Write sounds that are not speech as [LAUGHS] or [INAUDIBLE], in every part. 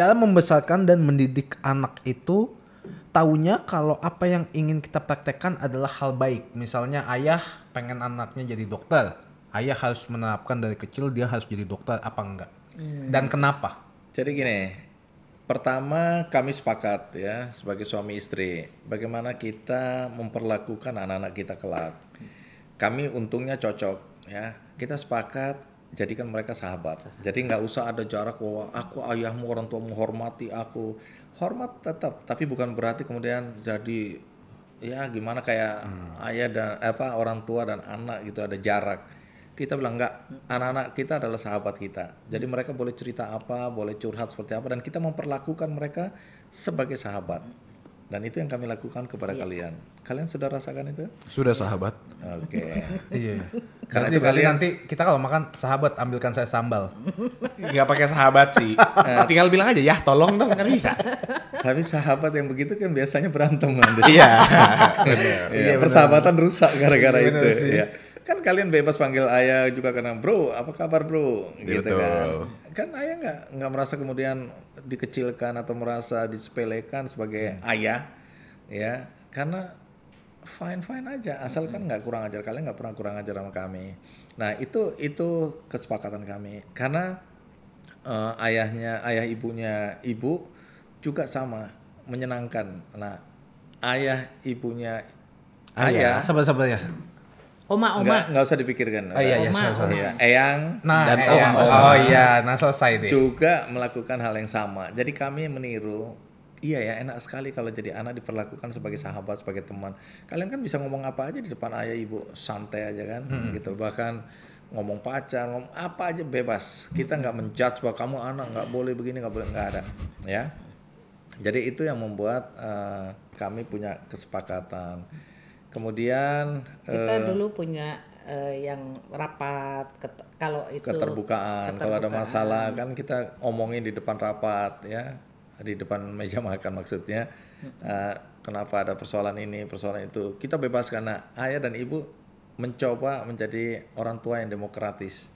cara membesarkan dan mendidik anak itu taunya kalau apa yang ingin kita praktekkan adalah hal baik. Misalnya ayah pengen anaknya jadi dokter. Ayah harus menerapkan dari kecil dia harus jadi dokter apa enggak? Dan kenapa? Jadi gini, pertama kami sepakat ya sebagai suami istri, bagaimana kita memperlakukan anak-anak kita kelak. Kami untungnya cocok ya, kita sepakat jadikan mereka sahabat. Jadi nggak usah ada jarak, wah aku ayahmu orang tua menghormati aku. Hormat tetap, tapi bukan berarti kemudian jadi ya gimana kayak ayah dan apa orang tua dan anak gitu ada jarak kita bilang enggak anak-anak kita adalah sahabat kita jadi mereka boleh cerita apa boleh curhat seperti apa dan kita memperlakukan mereka sebagai sahabat dan itu yang kami lakukan kepada kalian kalian sudah rasakan itu Sudah sahabat. oke [LAUGHS] Iya. Karena Karena itu berarti kalian- nanti kita kalau makan sahabat ambilkan saya sambal. [LAUGHS] Nggak pakai sahabat sih. Tinggal bilang aja ya, tolong dong kan bisa. [LAUGHS] tapi sahabat yang begitu kan biasanya berantem Andre. Iya. Iya, persahabatan rusak gara-gara Iya, itu bener sih. ya. Kan kalian bebas panggil ayah juga karena bro, apa kabar bro? Gitu Betul. kan. Kan ayah nggak nggak merasa kemudian dikecilkan atau merasa disepelekan sebagai ayah, ya. Karena fine fine aja, asalkan nggak kurang ajar kalian nggak pernah kurang ajar sama kami. Nah itu itu kesepakatan kami karena eh, ayahnya ayah ibunya ibu juga sama menyenangkan. Nah ayah ibunya ayah Sabar-sabar ya. Oma, oma. nggak nggak usah dipikirkan. Oh iya iya Oma, sorry, sorry. Iya, eyang Nah, dan eh, om, om oh iya, nah selesai deh. juga melakukan hal yang sama. Jadi kami meniru. Iya ya, enak sekali kalau jadi anak diperlakukan sebagai sahabat, sebagai teman. Kalian kan bisa ngomong apa aja di depan ayah ibu, santai aja kan, gitu. Bahkan ngomong pacar, ngomong apa aja bebas. Kita nggak menjudge bahwa kamu anak nggak boleh begini, nggak boleh nggak ada, ya. Jadi itu yang membuat eh, kami punya kesepakatan. Kemudian Kita eh, dulu punya eh, yang rapat ket- kalau itu keterbukaan. Kalau ada keterbukaan. masalah kan kita omongin di depan rapat ya, di depan meja makan maksudnya. Eh, kenapa ada persoalan ini, persoalan itu. Kita bebas karena ayah dan ibu mencoba menjadi orang tua yang demokratis.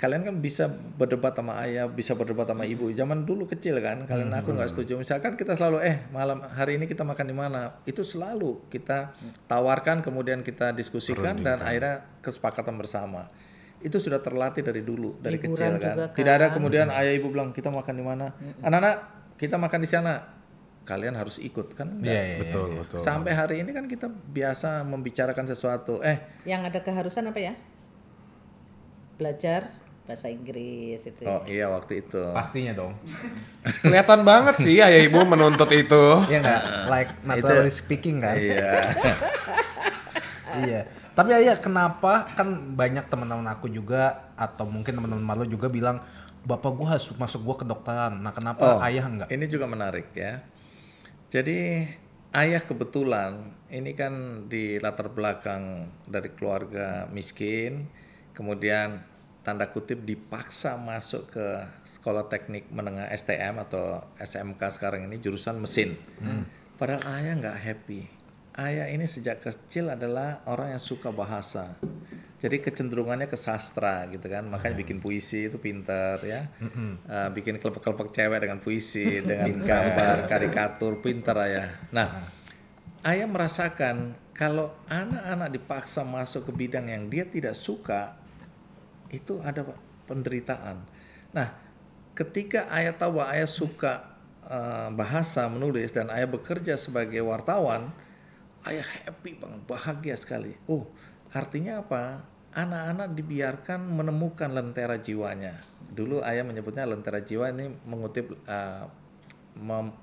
Kalian kan bisa berdebat sama ayah, bisa berdebat sama ibu. Zaman dulu kecil kan, kalian aku nggak setuju. Misalkan kita selalu eh malam hari ini kita makan di mana, itu selalu kita tawarkan, kemudian kita diskusikan dan akhirnya kesepakatan bersama. Itu sudah terlatih dari dulu, dari Hiburan kecil kan. Tidak ada kemudian ayah ibu bilang kita makan di mana, anak-anak kita makan di sana, kalian harus ikut kan? Enggak. Iya, iya, Betul, betul. Sampai hari ini kan kita biasa membicarakan sesuatu. Eh, yang ada keharusan apa ya? Belajar bahasa Inggris itu. oh iya waktu itu. Pastinya dong. [LAUGHS] Kelihatan banget sih ayah ibu menuntut itu. Iya enggak? Like naturally speaking kan? Iya. [LAUGHS] iya. Tapi ayah kenapa kan banyak teman-teman aku juga atau mungkin teman-teman malu juga bilang bapak gua harus masuk gua ke dokteran. Nah, kenapa Oh, ayah enggak? Ini juga menarik ya. Jadi ayah kebetulan ini kan di latar belakang dari keluarga miskin, kemudian tanda kutip dipaksa masuk ke sekolah teknik menengah STM atau SMK sekarang ini jurusan mesin. Padahal ayah nggak happy. Ayah ini sejak kecil adalah orang yang suka bahasa. Jadi kecenderungannya ke sastra gitu kan, makanya bikin puisi itu pintar ya, Eh, bikin kelompok-kelompok cewek dengan puisi, [LAUGHS] dengan gambar, karikatur, pintar ayah. Nah, ayah merasakan kalau anak-anak dipaksa masuk ke bidang yang dia tidak suka, itu ada penderitaan. Nah, ketika ayah tahu ayah suka eh, bahasa menulis dan ayah bekerja sebagai wartawan, ayah happy banget, bahagia sekali. Oh, artinya apa? Anak-anak dibiarkan menemukan lentera jiwanya. Dulu ayah menyebutnya lentera jiwa ini mengutip mem-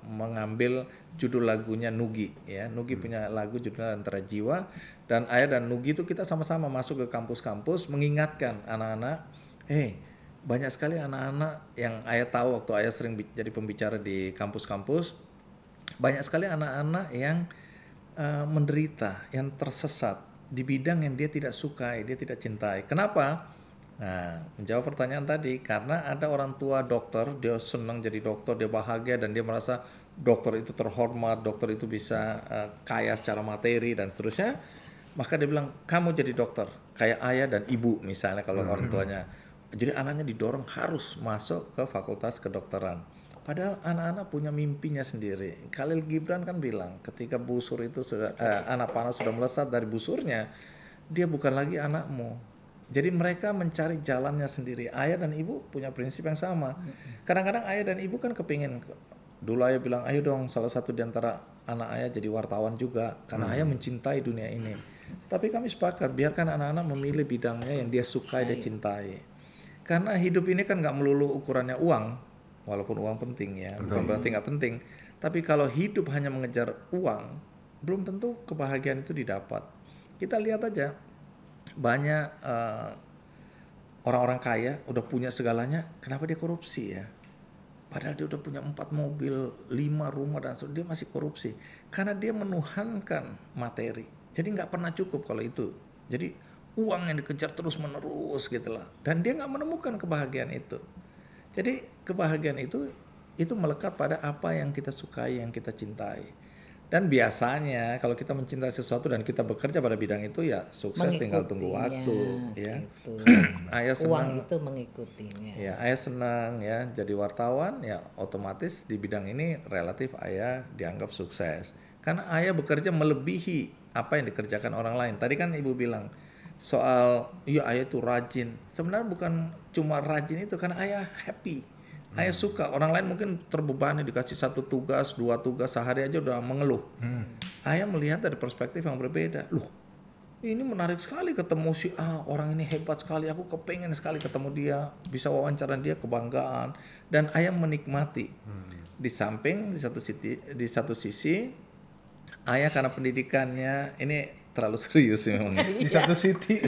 mengambil judul lagunya Nugi ya. Nugi punya lagu judulnya Lentera Jiwa dan Ayah dan Nugi itu kita sama-sama masuk ke kampus-kampus mengingatkan anak-anak, "Hei, banyak sekali anak-anak yang Ayah tahu waktu Ayah sering jadi pembicara di kampus-kampus, banyak sekali anak-anak yang eh, menderita, yang tersesat di bidang yang dia tidak sukai, dia tidak cintai. Kenapa? Nah, menjawab pertanyaan tadi, karena ada orang tua dokter, dia senang jadi dokter, dia bahagia dan dia merasa dokter itu terhormat, dokter itu bisa eh, kaya secara materi dan seterusnya, maka dia bilang kamu jadi dokter, kayak ayah dan ibu misalnya kalau orang tuanya. Jadi anaknya didorong harus masuk ke fakultas kedokteran. Padahal anak-anak punya mimpinya sendiri. Khalil Gibran kan bilang, ketika busur itu sudah eh, anak panah sudah melesat dari busurnya, dia bukan lagi anakmu. Jadi mereka mencari jalannya sendiri. Ayah dan ibu punya prinsip yang sama. Kadang-kadang ayah dan ibu kan kepingin dulu ayah bilang, ayo dong salah satu di antara anak ayah jadi wartawan juga, karena ayah mencintai dunia ini. Tapi kami sepakat, biarkan anak-anak memilih bidangnya yang dia sukai, dia cintai. Karena hidup ini kan nggak melulu ukurannya uang, walaupun uang penting ya, bukan berarti nggak penting. Tapi kalau hidup hanya mengejar uang, belum tentu kebahagiaan itu didapat. Kita lihat aja, banyak eh, orang-orang kaya udah punya segalanya, kenapa dia korupsi ya? Padahal dia udah punya empat mobil, lima rumah dan sebagainya, dia masih korupsi karena dia menuhankan materi. Jadi nggak pernah cukup kalau itu. Jadi uang yang dikejar terus menerus gitu lah. Dan dia nggak menemukan kebahagiaan itu. Jadi kebahagiaan itu itu melekat pada apa yang kita sukai, yang kita cintai. Dan biasanya kalau kita mencintai sesuatu dan kita bekerja pada bidang itu ya sukses tinggal tunggu waktu ya. gitu. [CLEARS THROAT] Ayah senang Uang itu mengikutinya. Ya, ayah senang ya jadi wartawan ya otomatis di bidang ini relatif ayah dianggap sukses. Karena ayah bekerja melebihi apa yang dikerjakan orang lain. Tadi kan ibu bilang soal iya ayah itu rajin. Sebenarnya bukan cuma rajin itu karena ayah happy. Ayah suka. Orang lain mungkin terbebani dikasih satu tugas, dua tugas sehari aja udah mengeluh. Ayah melihat dari perspektif yang berbeda. Loh, ini menarik sekali ketemu si A. Orang ini hebat sekali. Aku kepengen sekali ketemu dia. Bisa wawancara dia kebanggaan. Dan ayah menikmati. Di samping di satu sisi di satu sisi ayah karena pendidikannya ini terlalu serius memang. Di satu city.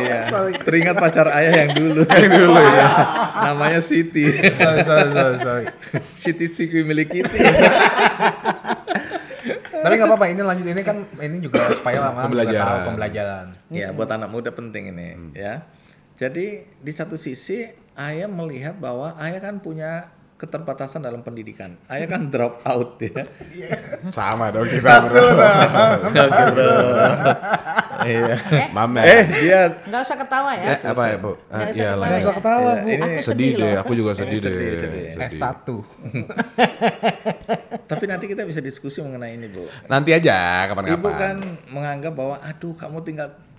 iya. Teringat pacar ayah yang dulu. [LAUGHS] Dulu ya namanya Siti. Sorry, sorry, sorry, sorry. Siti milik kita Tapi nggak apa-apa, ini lanjut. Ini kan ini juga supaya lama Pembelajaran. pembelajaran. Ya, buat anak muda penting ini, ya. Jadi di satu sisi ayah melihat bahwa ayah kan punya keterbatasan dalam pendidikan. Ayah kan drop out ya. Sama dong kita bro. Oke, bro. Iya. Mame. Eh, dia Nggak usah ketawa ya. Eh, apa ya bu? Ah, Nggak usah iya ketawa lah. Nggak usah ketawa, Iya, Bu. ini Aku Sedih sedih deh, aku juga sedih deh. sedih, sedih. S1. [LAUGHS] tapi nanti kita bisa diskusi mengenai ini, Bu. Nanti aja kapan-kapan. Ibu kan menganggap bahwa aduh kamu tinggal Ya,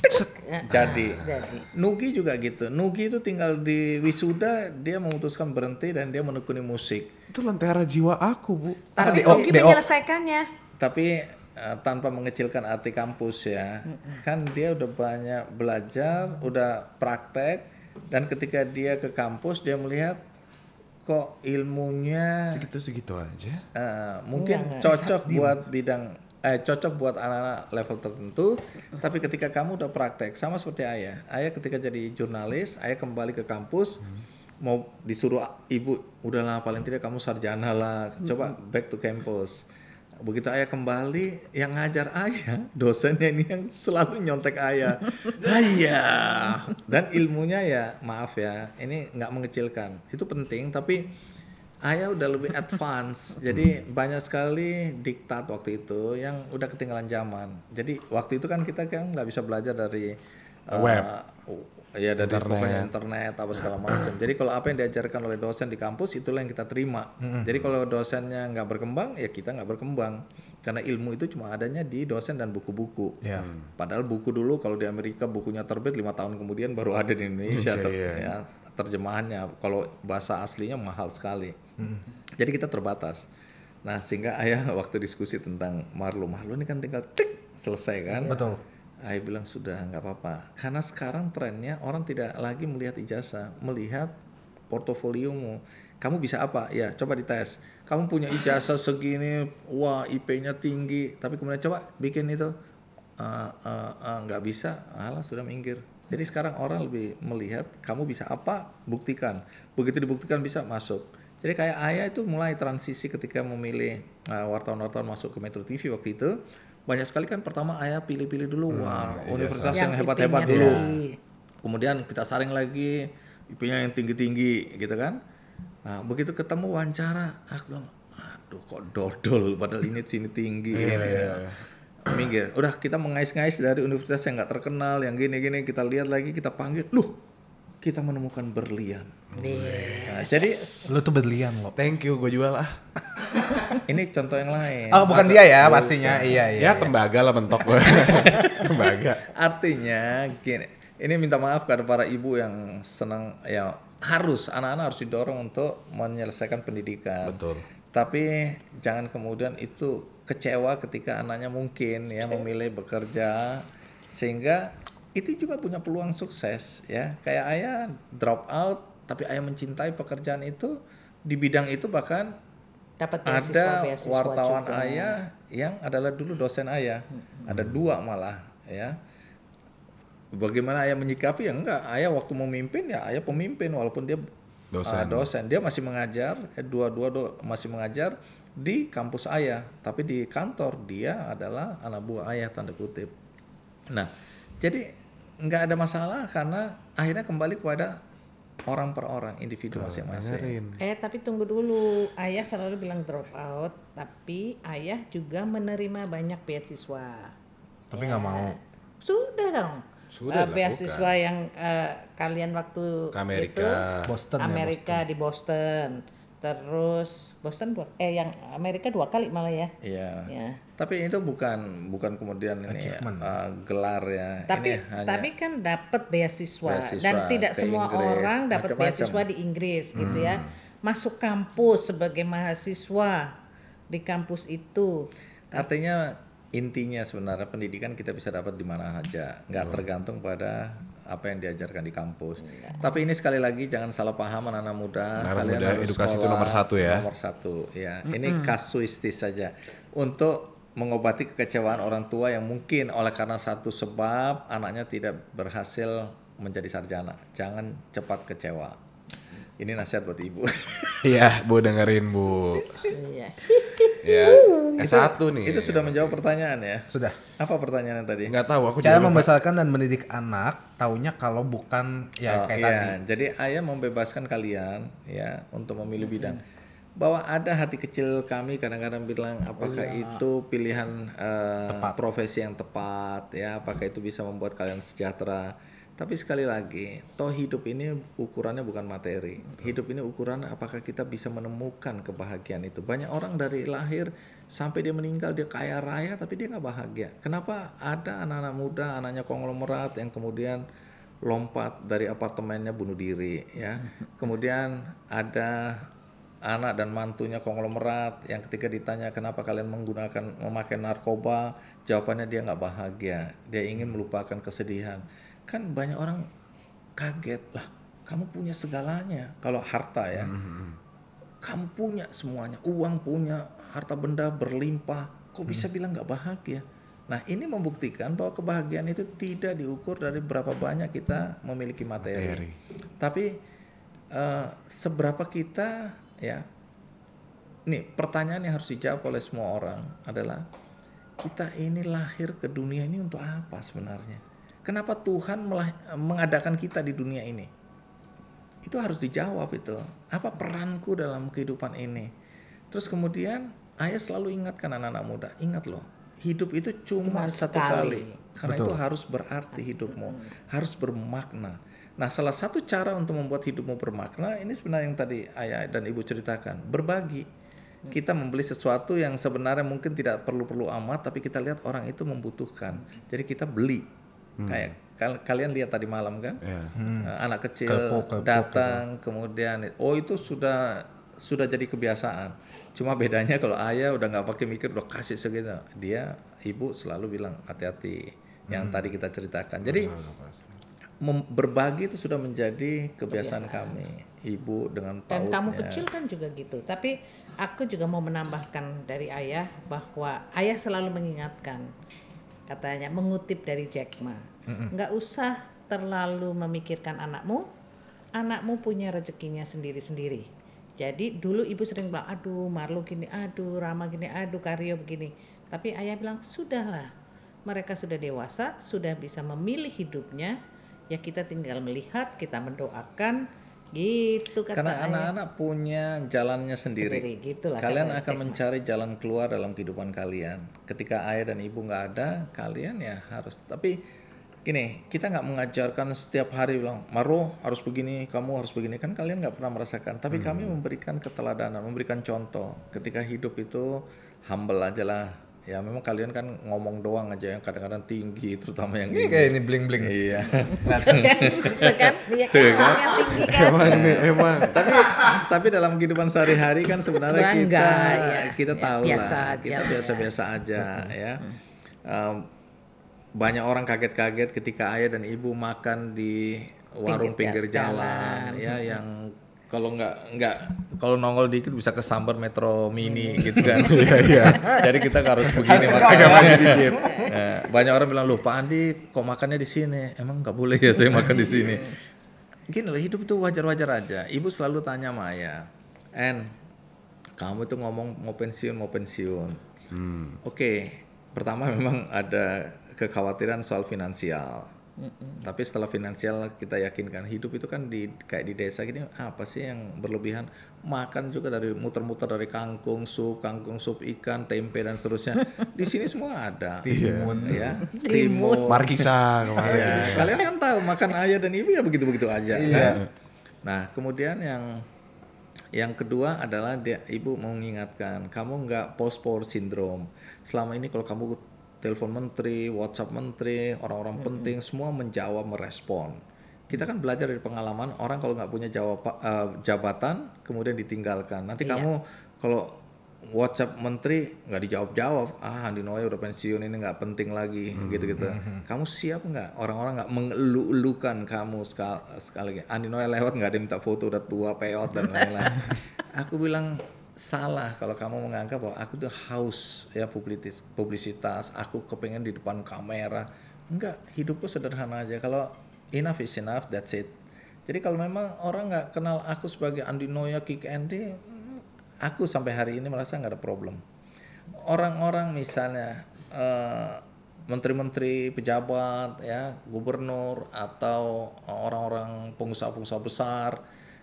jadi. Jadi. Nugi juga gitu. Nugi itu tinggal di wisuda dia memutuskan berhenti dan dia menekuni musik. Itu lentera jiwa aku bu. Tapi Nugi menyelesaikannya. tapi eh, tanpa mengecilkan arti kampus ya kan dia udah banyak belajar udah praktek dan ketika dia ke kampus dia melihat kok ilmunya Segitu-segitu aja. eh, mungkin cocok buat bidang eh cocok buat anak-anak level tertentu tapi ketika kamu udah praktek sama seperti ayah. Ayah ketika jadi jurnalis ayah kembali ke kampus mau disuruh ibu udahlah paling tidak kamu sarjana lah. Coba back to campus. Begitu ayah kembali yang ngajar ayah [LAUGHS] dosennya ini yang selalu nyontek ayah. Ayah [LAUGHS] dan ilmunya ya maaf ya ini nggak mengecilkan. Itu penting tapi ayah udah lebih advance. Jadi banyak sekali diktat waktu itu yang udah ketinggalan zaman. Jadi waktu itu kan kita kan nggak bisa belajar dari uh, Web. uh, ya dari pokoknya internet apa segala macam. Jadi kalau apa yang diajarkan oleh dosen di kampus itulah yang kita terima. Jadi kalau dosennya nggak berkembang ya kita nggak berkembang. Karena ilmu itu cuma adanya di dosen dan buku-buku. Ya. Padahal buku dulu kalau di Amerika bukunya terbit lima tahun kemudian baru ada di Indonesia ter- iya. ya, terjemahannya. Kalau bahasa aslinya mahal sekali. Jadi kita terbatas. Nah sehingga ayah [LAUGHS] waktu diskusi tentang Marlo, Marlo ini kan tinggal tik selesai kan? Betul. Ayah bilang sudah nggak apa-apa. Karena sekarang trennya orang tidak lagi melihat ijazah, melihat portofoliomu. Kamu bisa apa? Ya coba dites. Kamu punya ijazah segini, wah IP-nya tinggi, tapi kemudian coba bikin itu eh, eh, eh, nggak bisa, alah sudah minggir. Jadi sekarang orang lebih melihat kamu bisa apa, buktikan. Begitu dibuktikan bisa masuk. Jadi kayak ayah itu mulai transisi ketika memilih eh, wartawan-wartawan masuk ke Metro TV waktu itu. Banyak sekali kan pertama ayah pilih-pilih dulu, wah universitas yang Yang hebat-hebat dulu. tinggi. Kemudian kita saring lagi IP-nya yang tinggi-tinggi gitu kan. Nah, begitu ketemu wawancara, aku bilang, aduh kok dodol padahal ini sini tinggi ini ya. Minggir. Udah kita mengais-ngais dari universitas yang nggak terkenal, yang gini-gini kita lihat lagi, kita panggil, "Loh, kita menemukan berlian. Nih. Nah, jadi Lu tuh berlian loh. Thank you, gue jual ah. [LAUGHS] ini contoh yang lain. Oh, bukan dia ya pastinya. Iya, iya. Ya, tembaga lah mentok gue. [LAUGHS] tembaga. Artinya gini, ini minta maaf kepada para ibu yang senang ya harus anak-anak harus didorong untuk menyelesaikan pendidikan. Betul. Tapi jangan kemudian itu kecewa ketika anaknya mungkin ya memilih bekerja sehingga itu juga punya peluang sukses ya. Kayak ayah drop out tapi ayah mencintai pekerjaan itu di bidang itu bahkan Dapat beasiswa ada beasiswa wartawan juga. ayah yang adalah dulu dosen ayah. Ada dua malah ya. Bagaimana ayah menyikapi? Ya enggak. Ayah waktu memimpin ya ayah pemimpin walaupun dia Dosen. ah, dosen. Dia masih mengajar eh, dua-dua do- masih mengajar di kampus ayah tapi di kantor dia adalah anak buah ayah tanda kutip nah jadi nggak ada masalah karena akhirnya kembali kepada orang per orang individu masing-masing. Eh tapi tunggu dulu, ayah selalu bilang drop out, tapi ayah juga menerima banyak beasiswa. Tapi nggak mau. Sudah dong. Sudah Eh, beasiswa yang eh, kalian waktu Ke Amerika. itu Boston ya, Amerika di Boston. Terus Boston dua eh yang Amerika dua kali malah ya. Iya. Ya. Tapi itu bukan bukan kemudian ini ya, uh, gelar ya. Tapi ini hanya tapi kan dapat beasiswa, Beasiswa dan tidak semua Inggris, orang dapat beasiswa di Inggris gitu ya. Masuk kampus sebagai mahasiswa di kampus itu. artinya intinya sebenarnya pendidikan kita bisa dapat di mana aja, nggak tergantung pada apa yang diajarkan di kampus. Tapi ini sekali lagi jangan salah paham anak-anak muda. Anak kalian muda, harus edukasi itu nomor satu ya. Nomor satu ya. Ini kasuistis saja untuk mengobati kekecewaan orang tua yang mungkin oleh karena satu sebab anaknya tidak berhasil menjadi sarjana. Jangan cepat kecewa. Ini nasihat buat ibu. Iya, Bu dengerin, Bu. Iya. [LAUGHS] Ya, S1 nih. Itu sudah menjawab pertanyaan ya. Sudah. Apa pertanyaan yang tadi? Nggak tahu aku Cara membesarkan dan mendidik anak, taunya kalau bukan ya Oh, kayak iya. tadi. Jadi ayah membebaskan kalian ya untuk memilih bidang. Bahwa ada hati kecil kami kadang-kadang bilang apakah itu pilihan eh, profesi yang tepat ya, apakah itu bisa membuat kalian sejahtera. Tapi sekali lagi, toh hidup ini ukurannya bukan materi. Hidup ini ukuran apakah kita bisa menemukan kebahagiaan itu. Banyak orang dari lahir sampai dia meninggal dia kaya raya tapi dia nggak bahagia. Kenapa ada anak-anak muda, anaknya konglomerat yang kemudian lompat dari apartemennya bunuh diri ya. Kemudian ada anak dan mantunya konglomerat yang ketika ditanya kenapa kalian menggunakan memakai narkoba, jawabannya dia nggak bahagia. Dia ingin melupakan kesedihan. Kan banyak orang kaget lah, kamu punya segalanya kalau harta ya. Kamu punya semuanya, uang punya, harta benda berlimpah, kok bisa bilang nggak bahagia? Nah ini membuktikan bahwa kebahagiaan itu tidak diukur dari berapa banyak kita memiliki materi, Materi. tapi eh, seberapa kita ya. Nih pertanyaan yang harus dijawab oleh semua orang adalah kita ini lahir ke dunia ini untuk apa sebenarnya? Kenapa Tuhan melah- mengadakan kita di dunia ini? Itu harus dijawab itu. Apa peranku dalam kehidupan ini? Terus kemudian ayah selalu ingatkan anak-anak muda, ingat loh, hidup itu cuma, Cuma satu kali. sekali. Karena itu harus berarti hidupmu, harus bermakna. Nah, salah satu cara untuk membuat hidupmu bermakna ini sebenarnya yang tadi ayah dan ibu ceritakan, berbagi. Kita membeli sesuatu yang sebenarnya mungkin tidak perlu-perlu amat, tapi kita lihat orang itu membutuhkan. Jadi kita beli. Kayak kal- kalian lihat tadi malam kan, Iya. Eh, anak kecil Kepo, kepo, datang, kemudian oh itu sudah sudah jadi kebiasaan. Cuma bedanya kalau ayah udah nggak pakai mikir udah kasih segitu, dia ibu selalu bilang hati-hati yang tadi kita ceritakan. Jadi mem- berbagi itu sudah menjadi kebiasaan kami, ibu dengan Dan pautnya. kamu kecil kan juga gitu. Tapi aku juga mau menambahkan dari ayah bahwa ayah selalu mengingatkan katanya mengutip dari Jack Ma. Nggak usah terlalu memikirkan anakmu. Anakmu punya rezekinya sendiri-sendiri. Jadi dulu ibu sering bilang, aduh Marlo gini, aduh Rama gini, aduh Karyo begini. Tapi ayah bilang, sudahlah. Mereka sudah dewasa, sudah bisa memilih hidupnya. Ya kita tinggal melihat, kita mendoakan, gitu kata Karena anak-anak punya jalannya sendiri. Sendiri, gitulah kalian akan mencari jalan keluar dalam kehidupan kalian. Ketika ayah dan ibu nggak ada, kalian ya harus. Tapi gini kita nggak mengajarkan setiap hari bilang Maro harus begini kamu harus begini kan kalian nggak pernah merasakan tapi kami memberikan keteladanan memberikan contoh ketika hidup itu humble aja lah ya memang kalian kan ngomong doang aja yang kadang-kadang tinggi terutama yang Ini ini. kayak ini bling bling. iya kan kan. Dia kan? Yang tinggi kan. Emang nih, emang. tapi tapi dalam kehidupan sehari-hari kan sebenarnya Sebenarnya kita enggak, ya. kita Ya, tahu biasa lah aja. kita biasa-biasa aja ya. Um, banyak orang kaget-kaget ketika ayah dan ibu makan di warung Pinggir pinggir, jalan, ya yang kalau nggak nggak kalau nongol dikit bisa ke sambar metro mini gitu kan. [LAUGHS] Iya iya. Jadi kita nggak harus begini makannya Ya, [LAUGHS] banyak orang bilang loh Pak Andi kok makannya di sini? Emang nggak boleh ya saya makan di sini. Gini loh hidup itu wajar-wajar aja. Ibu selalu tanya sama ayah En kamu itu ngomong mau pensiun mau pensiun. Oke pertama memang ada kekhawatiran soal finansial tapi setelah finansial kita yakinkan hidup itu kan di kayak di desa gini apa sih yang berlebihan? Makan juga dari muter-muter dari kangkung sup kangkung sup ikan tempe dan seterusnya. [LAUGHS] Di sini semua ada. Timun. Ya timun. Markisa kemarin. Ya, [LAUGHS] kalian kan tahu makan ayah dan ibu ya begitu-begitu aja kan. Nah, kemudian yang yang kedua adalah dia ibu mengingatkan kamu nggak post-power syndrome. Selama ini kalau kamu telepon menteri, WhatsApp menteri, orang-orang penting semua menjawab merespon. Kita kan belajar dari pengalaman orang kalau nggak punya jawab eh, jabatan kemudian ditinggalkan. Nanti kamu kalau WhatsApp menteri nggak dijawab-jawab, ah Andi Noe udah pensiun ini nggak penting lagi, gitu-gitu. Kamu siap nggak? Orang-orang nggak mengeluh-elukan kamu sekali, sekali lagi. Andi Noe lewat nggak ada minta foto udah tua, peot dan lain-lain. [LAUGHS] aku bilang salah kalau kamu menganggap bahwa aku tuh haus ya publisitas, publisitas, aku kepengen di depan kamera. Enggak, hidupku sederhana aja. Kalau enough is enough, that's it. Jadi kalau memang orang nggak kenal aku sebagai Andi Noya, Kick Andy, aku sampai hari ini merasa nggak ada problem. Orang-orang misalnya eh, menteri-menteri, pejabat, ya gubernur atau orang-orang pengusaha-pengusaha besar,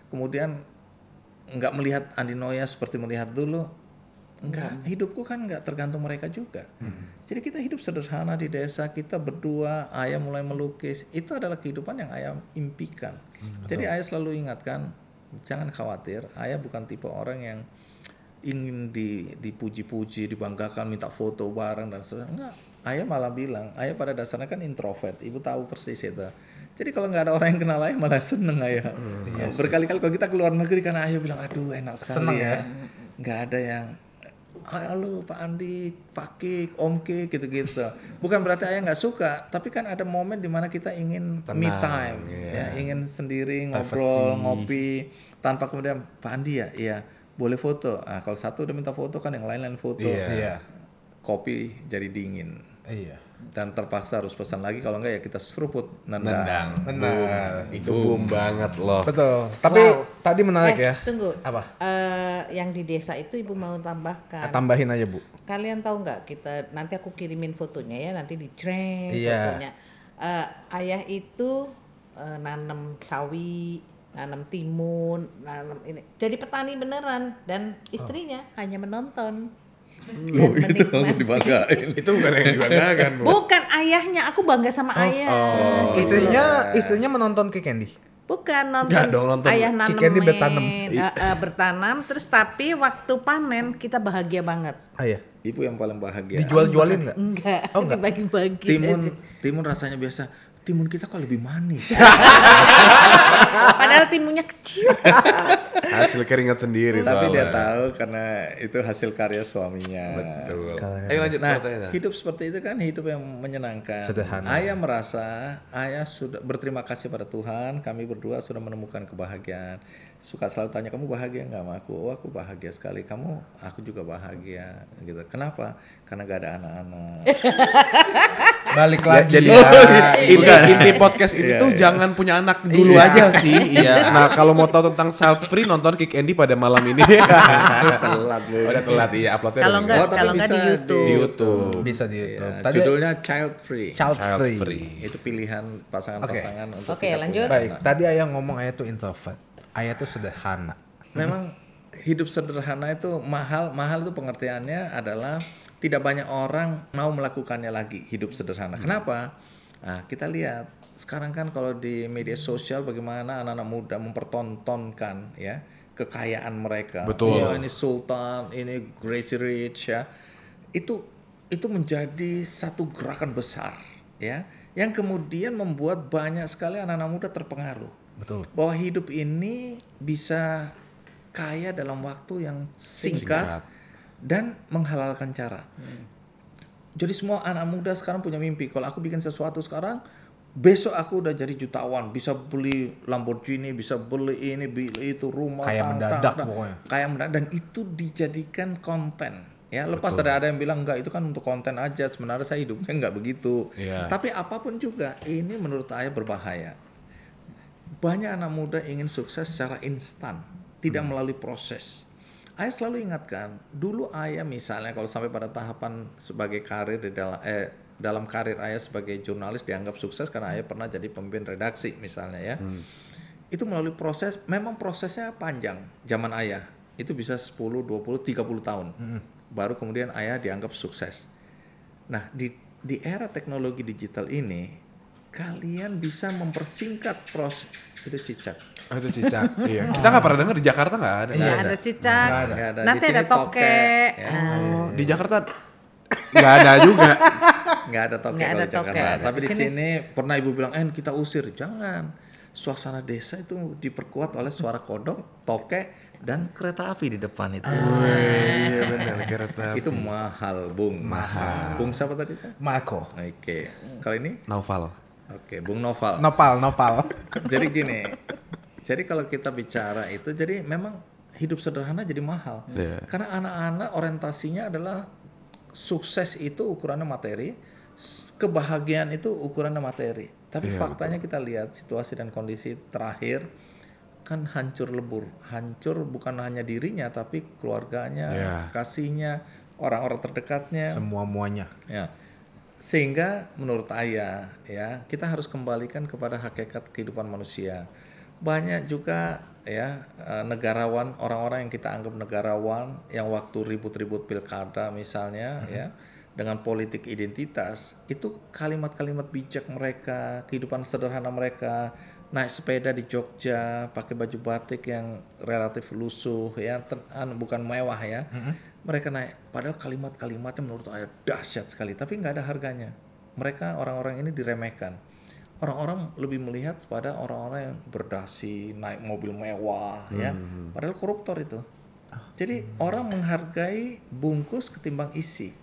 kemudian nggak melihat Andi Noya seperti melihat dulu, Enggak, hidupku kan nggak tergantung mereka juga. Jadi kita hidup sederhana di desa, kita berdua, ayah mulai melukis, itu adalah kehidupan yang ayah impikan. Jadi ayah selalu ingatkan, jangan khawatir, ayah bukan tipe orang yang ingin di, dipuji-puji, dibanggakan, minta foto bareng dan sebagainya. Enggak, ayah malah bilang, ayah pada dasarnya kan introvert, ibu tahu persis itu. Jadi kalau nggak ada orang yang kenal ayah malah seneng ayah. Berkali-kali kalau kita keluar negeri kan ayah bilang, aduh enak sekali Seneng ya. ya. Nggak ada yang halo Pak Andi, Pak Kik, Om Kik gitu-gitu. Bukan berarti ayah nggak suka, tapi kan ada momen di mana kita ingin me Tenang, time, iya. ya, ingin sendiri ngobrol, Privacy. ngopi, tanpa kemudian Pak Andi ya, iya boleh foto. Ah kalau satu udah minta foto kan yang lain-lain foto, Iya. Iya. kopi jadi dingin Iya. Dan terpaksa harus pesan lagi kalau enggak ya kita seruput nendang. Nendang. Benar. Boom. Itu boom banget loh. Betul. Tapi tadi menarik eh, ya. tunggu Apa? Eh, yang di desa itu ibu mau tambahkan Tambahin aja, Bu. kalian tahu nggak kita nanti aku kirimin fotonya ya nanti di trend Iya. fotonya Eh, ayah itu eh, nanam sawi nanam timun nanam ini jadi petani beneran dan istrinya hanya menonton Loh, itu harus dibanggain. Itu bukan yang dibanggakan, Bu. bukan ayahnya aku bangga sama ayah Gitu Istrinya istrinya menonton Kick Candy. Bukan nonton, Nggak dong, nonton ayah Ki nanemin, Candy bertanam. eh, eh, bertanam, terus tapi waktu panen kita bahagia banget. Ayah. Ibu yang paling bahagia. Dijual-jualin nggak? Enggak, Oh, enggak. dibagi-bagi. Timun, timun rasanya biasa. Timun kita kok lebih manis. [LAUGHS] Padahal timunnya kecil. Hasil keringat sendiri Tapi dia tahu karena itu hasil karya suaminya. Betul. Ayo lanjut Nah, hidup seperti itu kan hidup yang menyenangkan. Sederhana. Ayah merasa, ayah sudah berterima kasih pada Tuhan, kami berdua sudah menemukan kebahagiaan. Suka selalu tanya, kamu bahagia nggak sama aku? Oh, aku bahagia sekali. Kamu, aku juga bahagia. Gitu. Kenapa? Karena gak ada anak-anak. [LAUGHS] Balik Ya, lagi. jadi ya. [LAUGHS] inti, inti podcast ini tuh jangan punya anak dulu Iya. aja sih. [LAUGHS] Iya. Nah kalau mau tahu tentang child free nonton Kick Andy pada malam ini. Telat. Udah telat iya uploadnya. Kalau udah enggak, Oh, tapi kalau enggak di bisa YouTube. di YouTube. Bisa di Ya, YouTube. Tadi judulnya Child Free. child, Child free. free. Itu pilihan pasangan-pasangan untuk Oke, lanjut. Baik, tadi ayah ngomong ayah tuh introvert. Ayah tuh sederhana. Memang hidup sederhana itu mahal, mahal itu pengertiannya adalah tidak banyak orang mau melakukannya lagi hidup sederhana. Kenapa? Nah, kita lihat sekarang kan kalau di media sosial bagaimana anak-anak muda mempertontonkan ya kekayaan mereka. Betul. Oh, ini sultan, ini crazy rich ya. Itu itu menjadi satu gerakan besar ya yang kemudian membuat banyak sekali anak-anak muda terpengaruh. Betul. Bahwa hidup ini bisa kaya dalam waktu yang singkat, Singkat. dan menghalalkan cara. Jadi semua anak muda sekarang punya mimpi. Kalau aku bikin sesuatu sekarang, besok aku udah jadi jutawan, bisa beli Lamborghini, bisa beli ini, beli itu, rumah, Kayak mendadak tang, pokoknya. Kayak mendadak dan itu dijadikan konten. Ya, lepas dari ada yang bilang enggak itu kan untuk konten aja. Sebenarnya saya hidupnya enggak begitu. Iya. Tapi apa pun juga, ini menurut saya berbahaya. Banyak anak muda ingin sukses secara instan, tidak melalui proses. Ayah selalu ingatkan, dulu ayah misalnya kalau sampai pada tahapan sebagai karir di dalam eh dalam karir ayah sebagai jurnalis dianggap sukses karena ayah pernah jadi pemimpin redaksi misalnya ya. Itu melalui proses, memang prosesnya panjang. Zaman ayah itu bisa 10, 20, 30 tahun. Baru kemudian ayah dianggap sukses. Nah, di di era teknologi digital ini kalian bisa mempersingkat proses itu cicak. Oh, itu cicak. iya. Kita nggak pernah denger di Jakarta nggak ada. Iya, ada cicak. Nggak ada. Nanti ada tokek. tokek, ya. Ah. Oh, di Jakarta nggak ada juga. nggak ada toke Nggak kalau ada di Jakarta. toke. Tapi di Di sini- sini pernah ibu bilang, eh kita usir. Jangan. Suasana desa itu diperkuat oleh suara kodok, toke, dan kereta api di depan itu. iya benar kereta. Itu mahal, Bung. Mahal. Bung siapa tadi? Marco. Oke. Kali ini? Naufal. Oke, Bung Noval. Nopal, nopal. [LAUGHS] jadi gini. Jadi kalau kita bicara itu, jadi memang hidup sederhana jadi mahal. Iya. Karena anak-anak orientasinya adalah sukses itu ukurannya materi, kebahagiaan itu ukurannya materi. Tapi Iya, faktanya kita lihat situasi dan kondisi terakhir kan hancur lebur. Hancur bukan hanya dirinya tapi keluarganya, Iya. kasihnya, orang-orang terdekatnya. Semua muanya. Ya. Sehingga menurut ayah ya, kita harus kembalikan kepada hakikat kehidupan manusia. Banyak juga ya eh, negarawan, orang-orang yang kita anggap negarawan yang waktu ribut-ribut pilkada misalnya ya dengan politik identitas, itu kalimat-kalimat bijak mereka, kehidupan sederhana mereka, naik sepeda di Jogja, pakai baju batik yang relatif lusuh ya, ter- anu, bukan mewah ya mereka naik. Padahal kalimat-kalimatnya menurut saya dahsyat sekali tapi nggak ada harganya. Mereka orang-orang ini diremehkan. Orang-orang lebih melihat pada orang-orang yang berdasi naik mobil mewah ya. Padahal koruptor itu. Jadi orang menghargai bungkus ketimbang isi.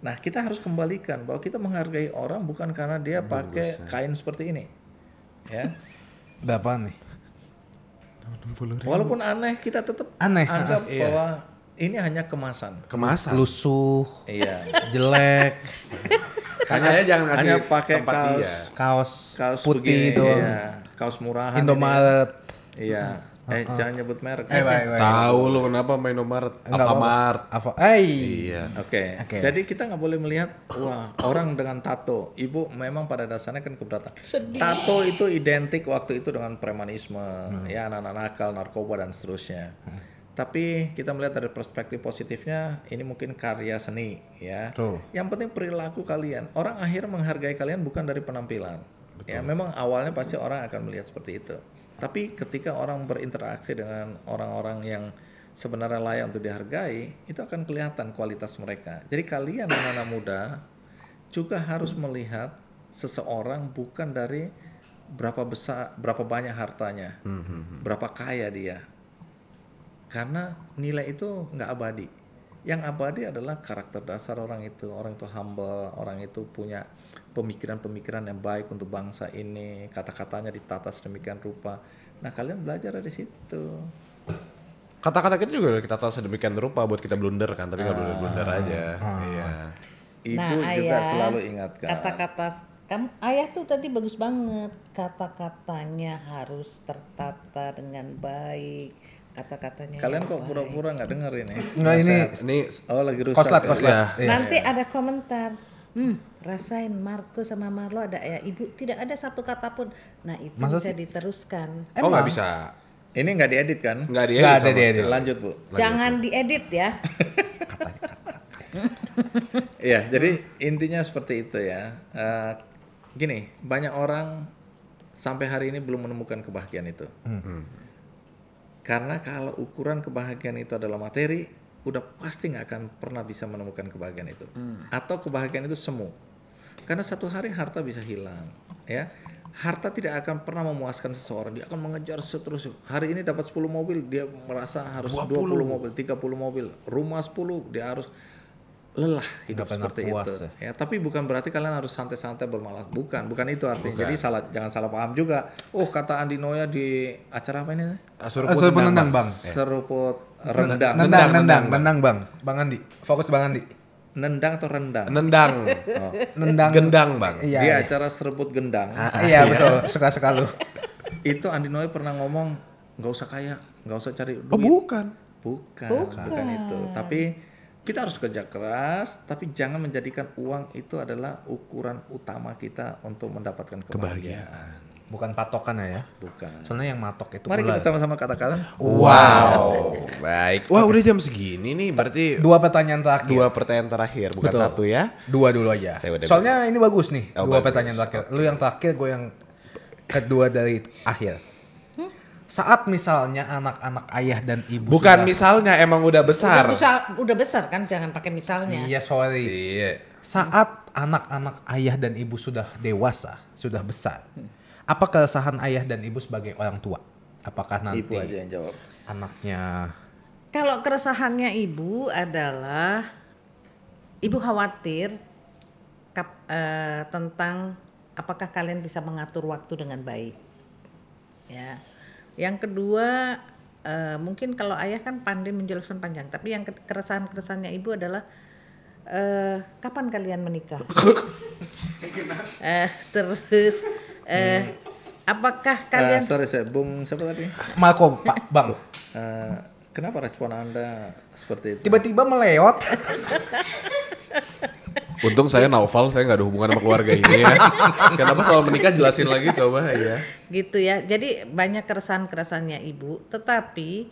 Nah kita harus kembalikan bahwa kita menghargai orang bukan karena dia pakai kain seperti ini ya. Berapa nih? walaupun aneh kita tetap Aneh. anggap bahwa ini hanya kemasan Kemasan. Lusuh, iya [LAUGHS] jelek, Makanya jangan kasih hanya pakai tempat kaos dia. kaos, kaos putih begini, doang. iya. kaos murahan Indomaret. ini. iya eh jangan nyebut merek Eh, baik, baik. Tahu lu kenapa main Indomaret? Alfamart. Apa? Eh, Iya. oke Oke. jadi kita nggak boleh melihat wah orang dengan tato ibu memang pada dasarnya kan keberatan tato itu identik waktu itu dengan premanisme Hmm. ya anak-anak nakal narkoba dan seterusnya tapi kita melihat dari perspektif positifnya ini mungkin karya seni ya. Betul. yang penting perilaku kalian. Orang akhirnya menghargai kalian bukan dari penampilan. Ya memang awalnya pasti orang akan melihat seperti itu. Tapi ketika orang berinteraksi dengan orang-orang yang sebenarnya layak untuk dihargai itu akan kelihatan kualitas mereka. Jadi kalian anak-anak muda juga harus melihat seseorang bukan dari berapa besar berapa banyak hartanya berapa kaya dia karena nilai itu nggak abadi yang abadi adalah karakter dasar orang itu orang itu humble orang itu punya pemikiran-pemikiran yang baik untuk bangsa ini kata-katanya ditata sedemikian rupa nah kalian belajar dari situ Kata-kata kita juga kita tahu sedemikian rupa buat kita blunder kan, tapi nggak blunder-blunder aja. Iya. ibu juga selalu ingatkan Kata-kata kamu ayah tuh tadi bagus banget. Kata-katanya harus tertata dengan baik. Kata-katanya. kalian kok pura-pura nggak denger ini Enggak ini Ini oh lagi rusak koslet ya? koslet. Iya. Nanti ada komentar. Hmm, rasain Marco sama Marlo ada ya ibu tidak ada satu kata pun. Nah itu Masa bisa sih? diteruskan. oh nggak bisa. ini nggak diedit kan Nggak dia Nggak ada diedit. lanjut bu Jangan diedit ya. [LAUGHS] Iya, jadi intinya seperti itu ya. Eh, gini, banyak orang sampai hari ini belum menemukan kebahagiaan itu. Karena kalau ukuran kebahagiaan itu adalah materi, udah pasti nggak akan pernah bisa menemukan kebahagiaan itu. Atau kebahagiaan itu semu. Karena satu hari harta bisa hilang, ya. Harta tidak akan pernah memuaskan seseorang. Dia akan mengejar seterusnya. Hari ini dapat 10 mobil, dia merasa harus 20, mobil, 30 mobil. Rumah 10, dia harus lelah hidup Nggak pernah seperti puas itu. ya. Ya, tapi bukan berarti kalian harus santai-santai bermalas. Bukan, bukan itu artinya. Jadi salah jangan salah paham juga. Oh, kata Andi Noya di acara apa ini? Asur Asal penendang bang. Seruput rendang. Nendang, nendang, nendang bang. Bang Andi, fokus bang Andi. Nendang atau rendang? Nendang. Nendang. Gendang bang. Iya, Di acara seruput gendang. [LAUGHS] iya betul. Suka-suka lu. itu Andi Noya pernah ngomong nggak usah kaya, nggak usah cari duit. Oh bukan. Bukan, bukan itu. Tapi kita harus kerja keras, tapi jangan menjadikan uang itu adalah ukuran utama kita untuk mendapatkan kebahagiaan. Bukan patokan ya. Bukan. Soalnya yang matok itu Mari ular. kita sama-sama katakan Wow. Baik. Wah udah jam segini nih. Berarti Dua pertanyaan terakhir. dua pertanyaan terakhir, bukan Betul. satu ya. Dua dulu aja. Saya udah Soalnya ini bagus nih. Oh, dua bagus. pertanyaan terakhir. Lu yang terakhir, gue yang kedua dari akhir. Saat misalnya anak-anak ayah dan ibu Bukan sudah- misalnya emang udah besar. Udah, besar, udah besar kan, jangan pakai misalnya. Iya sorry. Iya. Saat anak-anak ayah dan ibu sudah dewasa, sudah besar, apa keresahan ayah dan ibu sebagai orang tua? Apakah nanti ibu aja yang jawab. anaknya Kalau keresahannya ibu adalah ibu khawatir kap- eh, tentang apakah kalian bisa mengatur waktu dengan baik. Ya. Yang kedua eh, mungkin kalau ayah kan pandai menjelaskan panjang, tapi yang ke- keresahan-keresahannya ibu adalah eh, kapan kalian menikah? [LAUGHS] eh, terus eh, apakah Eh, kalian sorry saya, Bung siapa tadi? Marco, Pak Bang, Eh, kenapa respon anda seperti itu? tiba-tiba melewat. [LAUGHS] Untung saya naufal, saya nggak ada hubungan sama keluarga ini ya. Kenapa soal menikah jelasin lagi coba ya. gitu ya. Jadi banyak keresahan-keresahannya ibu, tetapi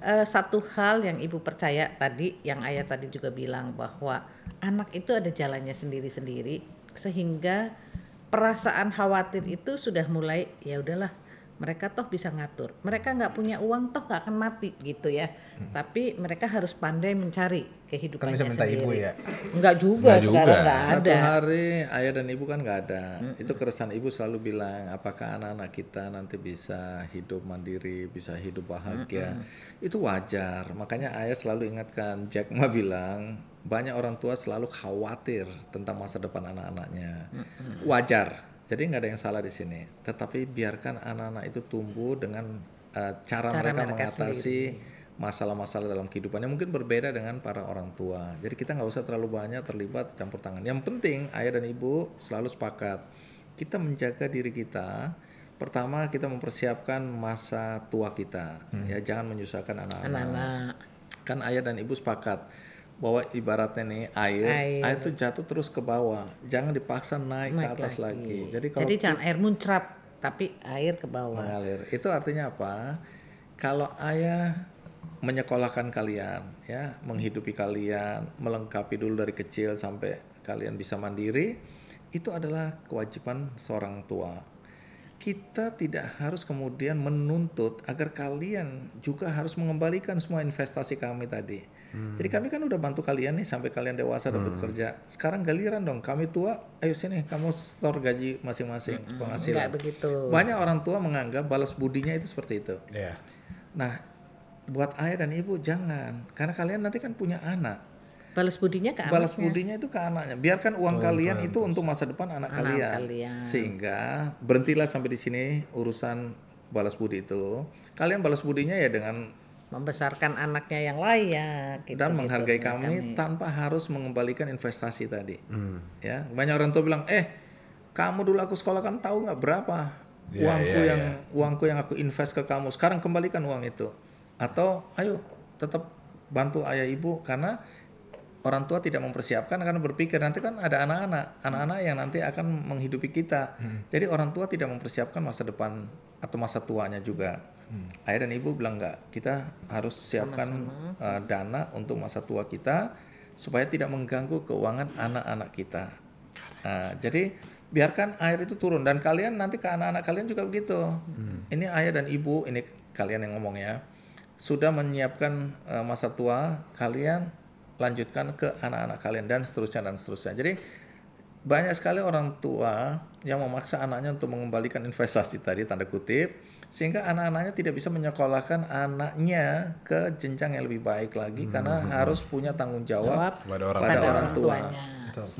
eh, satu hal yang ibu percaya tadi, yang ayah tadi juga bilang bahwa anak itu ada jalannya sendiri-sendiri, sehingga perasaan khawatir itu sudah mulai ya udahlah mereka toh bisa ngatur. Mereka nggak punya uang toh nggak akan mati gitu ya. Tapi mereka harus pandai mencari kehidupannya Kan bisa minta sendiri. ibu ya? Enggak juga Nggak sekarang juga. nggak Satu ada. hari ayah dan ibu kan nggak ada. Itu keresahan ibu selalu bilang, apakah anak-anak kita nanti bisa hidup mandiri, bisa hidup bahagia. Itu wajar. Makanya ayah selalu ingatkan, Jack Ma bilang, banyak orang tua selalu khawatir tentang masa depan anak-anaknya. Wajar. Jadi nggak ada yang salah di sini. Tetapi biarkan anak-anak itu tumbuh dengan uh, cara, Cara mereka, mereka mengatasi masalah-masalah dalam kehidupannya mungkin berbeda dengan para orang tua. Jadi kita nggak usah terlalu banyak terlibat campur tangan. Yang penting ayah dan ibu selalu sepakat kita menjaga diri kita. Pertama kita mempersiapkan masa tua kita, ya jangan menyusahkan. Anak-anak. Kan ayah dan ibu sepakat bahwa ibaratnya nih air, Air. air itu jatuh terus ke bawah, jangan dipaksa naik, ke Naik atas lagi. Jadi kalau Jadi jangan air muncrat, tapi air ke bawah. mengalir. Itu artinya apa? Kalau ayah menyekolahkan kalian, ya, menghidupi kalian, melengkapi dulu dari kecil sampai kalian bisa mandiri, itu adalah kewajiban seorang tua. Kita tidak harus kemudian menuntut agar kalian juga harus mengembalikan semua investasi kami tadi. Jadi kami kan udah bantu kalian nih sampai kalian dewasa dapat kerja. Sekarang galiran dong, kami tua, ayo sini kamu store gaji masing-masing penghasilan. Enggak begitu. Banyak orang tua menganggap balas budinya itu seperti itu. Iya. Nah, buat ayah dan ibu jangan, karena kalian nanti kan punya anak. Balas budinya ke Balas anaknya. budinya itu ke anaknya. Biarkan uang kalian itu untuk masa depan anak, Anak kalian. kalian. Sehingga berhentilah sampai di sini urusan balas budi itu. Kalian balas budinya ya dengan membesarkan anaknya yang layak gitu, dan gitu. menghargai kami, tanpa harus mengembalikan investasi tadi. Ya, banyak orang tua bilang, eh kamu dulu aku sekolah kan tahu nggak berapa Iya, uangku iya, yang uangku yang aku invest ke kamu. Sekarang kembalikan uang itu. Atau ayo tetap bantu ayah ibu karena orang tua tidak mempersiapkan karena berpikir nanti kan ada anak-anak, anak-anak yang nanti akan menghidupi kita. Jadi orang tua tidak mempersiapkan masa depan atau masa tuanya juga. Ayah dan ibu bilang enggak, kita harus siapkan uh, dana untuk masa tua kita supaya tidak mengganggu keuangan anak-anak kita. Nah, jadi biarkan air itu turun dan kalian nanti ke anak-anak kalian juga begitu. Ini ayah dan ibu, ini kalian yang ngomong ya, sudah menyiapkan eh, masa tua, kalian lanjutkan ke anak-anak kalian dan seterusnya dan seterusnya. Jadi banyak sekali orang tua yang memaksa anaknya untuk mengembalikan investasi tadi tanda kutip sehingga anak-anaknya tidak bisa menyekolahkan anaknya ke jenjang yang lebih baik lagi karena harus punya tanggung jawab Kepada orang pada orang tua. Tuanya.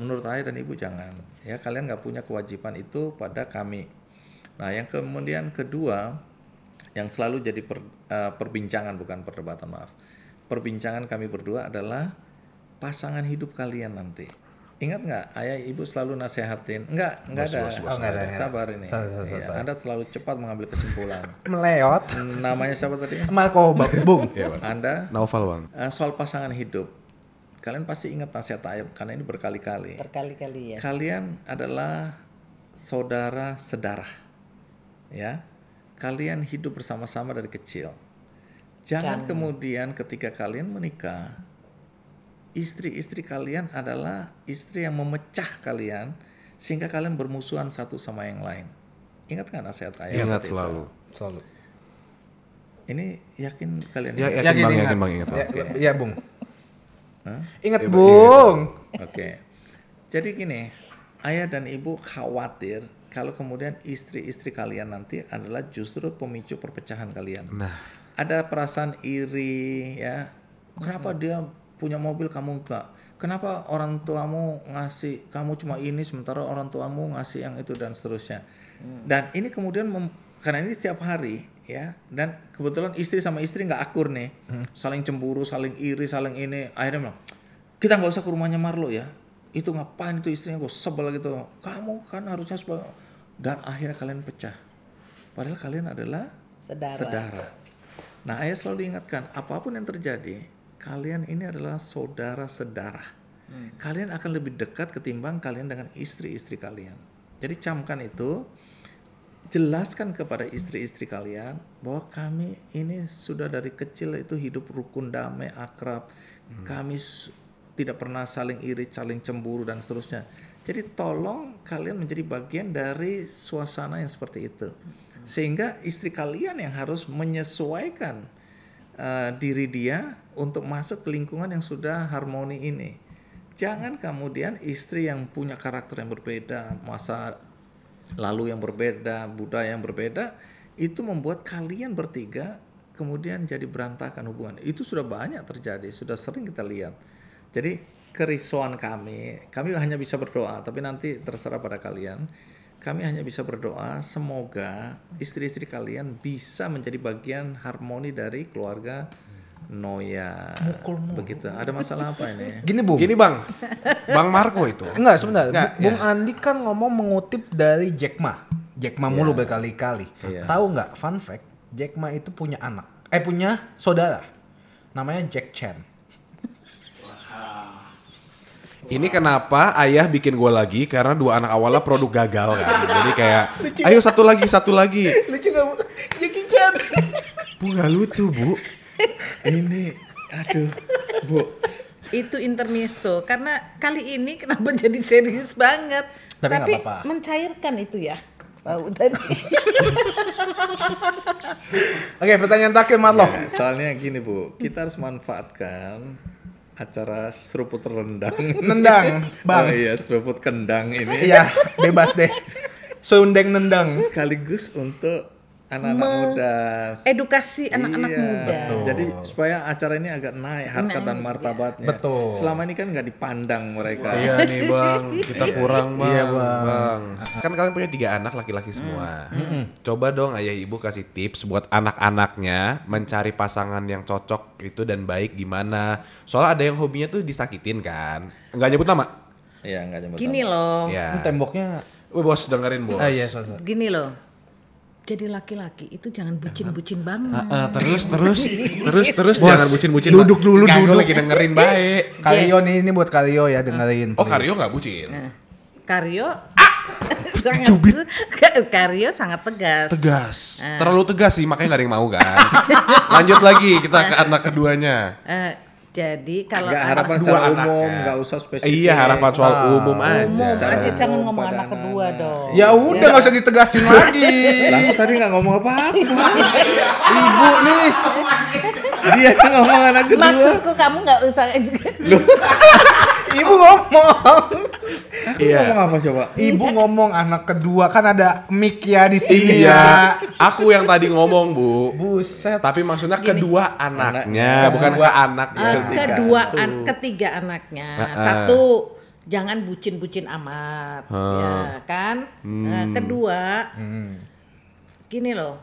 Menurut ayah dan ibu jangan ya kalian nggak punya kewajiban itu pada kami. Nah yang kemudian kedua yang selalu jadi per- eh, perbincangan bukan perdebatan maaf. Perbincangan kami berdua adalah pasangan hidup kalian nanti. Ingat nggak ayah ibu selalu nasehatin? Enggak, enggak ada. Oh, nggak ada, ya. Sabar ini. Sabar, sabar, Iya, sabar. Anda terlalu cepat mengambil kesimpulan. [LAUGHS] Meleot. Namanya siapa tadi? Marco Bung. Iya. Anda Naufal bang. eh, soal pasangan hidup. Kalian pasti ingat nasihat ayah karena ini berkali-kali. Berkali-kali ya. Kalian adalah saudara sedarah. Ya. Kalian hidup bersama-sama dari kecil. Jangan kemudian ketika kalian menikah istri-istri kalian adalah istri yang memecah kalian sehingga kalian bermusuhan satu sama yang lain. Ingat nggak nasihat ayah? Ingat seperti itu? selalu. Selalu. Ini yakin kalian? Ya, ingat? yakin bang, ingat. yakin bang, ingat bang. Ya, Iya, Bung. Hah? Ingat, Iya, Bung. Oke. Jadi gini, ayah dan ibu khawatir kalau kemudian istri-istri kalian nanti adalah justru pemicu perpecahan kalian. Nah, Ada perasaan iri ya. Kenapa dia punya mobil kamu enggak? Kenapa orang tuamu ngasih kamu cuma ini sementara orang tuamu ngasih yang itu dan seterusnya. Dan ini kemudian mem- karena ini setiap hari ya dan kebetulan istri sama istri nggak akur nih. Saling cemburu saling iri saling ini. Akhirnya bilang kita nggak usah ke rumahnya Marlo ya. Itu ngapain itu istrinya? Gue sebel gitu. Kamu kan harusnya sebagai dan akhirnya kalian pecah. Padahal kalian adalah Sedara. sedara. Nah, ayah selalu ingatkan, apa pun yang terjadi, kalian ini adalah saudara sedarah. Kalian akan lebih dekat ketimbang kalian dengan istri-istri kalian. Jadi camkan itu, jelaskan kepada istri-istri kalian bahwa kami ini sudah dari kecil itu hidup rukun damai, akrab. Kami su- tidak pernah saling iri, saling cemburu dan seterusnya. Jadi tolong kalian menjadi bagian dari suasana yang seperti itu. Sehingga istri kalian yang harus menyesuaikan uh, diri dia untuk masuk ke lingkungan yang sudah harmoni ini. Jangan kemudian istri yang punya karakter yang berbeda, masa lalu yang berbeda, budaya yang berbeda, itu membuat kalian bertiga kemudian jadi berantakan hubungan. Itu sudah banyak terjadi, sudah sering kita lihat. Jadi kerisauan kami, kami hanya bisa berdoa, tapi nanti terserah pada kalian. Kami hanya bisa berdoa semoga istri-istri kalian bisa menjadi bagian harmoni dari keluarga Noya. Begitu. Ada masalah apa ini? [LAUGHS] Gini, Bung. gini bang, bang Marco itu. Enggak, sebentar. Enggak, Bu- Bung ya. Andi kan ngomong mengutip dari Jack Ma. Jack Ma mulu berkali-kali. Iya. Tahu nggak? Fun fact, Jack Ma itu punya anak. Eh punya saudara. Namanya Jack Chan. Ini kenapa ayah bikin gue lagi karena dua anak awalnya produk gagal kan. [LAUGHS] Jadi kayak, ayo satu lagi, satu lagi. Lucu nggak Bu? Jackie Chan. Bu nggak lucu bu. Ini aduh, Bu. Itu intermezzo karena kali ini kenapa jadi serius banget. Tapi nggak apa-apa. mencairkan itu ya. Bau [LAUGHS] tadi. Oke, pertanyaan terakhir Marlo. Ya, soalnya gini Bu, kita harus manfaatkan acara seruput rendang. Nendang, [LAUGHS] Bang. Oh iya, seruput kendang ini Iya, bebas deh. Sundeng nendang. sekaligus untuk anak-anak muda. Edukasi anak-anak Iya, muda. Jadi supaya acara ini agak naik harkat dan martabatnya. Betul. Selama ini kan nggak dipandang mereka. Iya nih bang, kita [LAUGHS] kurang bang. Iya, Bang. Kan kalian punya tiga anak laki-laki semua. Coba dong ayah ibu kasih tips buat anak-anaknya mencari pasangan yang cocok itu dan baik gimana. Soalnya ada yang hobinya tuh disakitin kan. Enggak nyebut nama. Iya, nggak nyebut Gini nama. loh, Ya. Temboknya. Wih bos dengerin bos. Ah iya, so, so. gini loh. Jadi laki-laki itu jangan bucin-bucin banget. Ah, terus terus [LAUGHS] terus terus Bos, jangan bucin-bucin. duduk dulu, Kagak duduk. lagi dengerin baik. [LAUGHS] Karyo nih ini buat Karyo ya dengerin. Oh Karyo nggak bucin. Nah, Karyo [LAUGHS] sangat Karyo sangat tegas. Tegas. Terlalu tegas sih makanya nggak ada yang mau kan. Lanjut lagi kita ke anak keduanya. Eh, Jadi kalau Nggak anak harapan dua secara umum, nggak usah spesifik. Iya harapan soal Ah. umum aja. umum aja jangan ngomong anak kedua anak-anak. dong. Ya udah nggak usah ditegasin lagi. Lah aku tadi nggak ngomong apa-apa. Ibu nih. [LAUGHS] Dia yang ngomong anak kedua. Maksudku kamu nggak usah [LAUGHS] Ibu ngomong. Aku Iya. ngomong apa coba? Ibu ngomong anak kedua kan ada mic ya di sini Iya, ya. aku yang tadi ngomong bu. Buset. Tapi maksudnya kedua anaknya, Anaknya. bukan ke anak. Eh, Ketiga. kedua an ketiga anaknya Ah, ah. satu jangan bucin-bucin amat ya kan Eh, kedua gini loh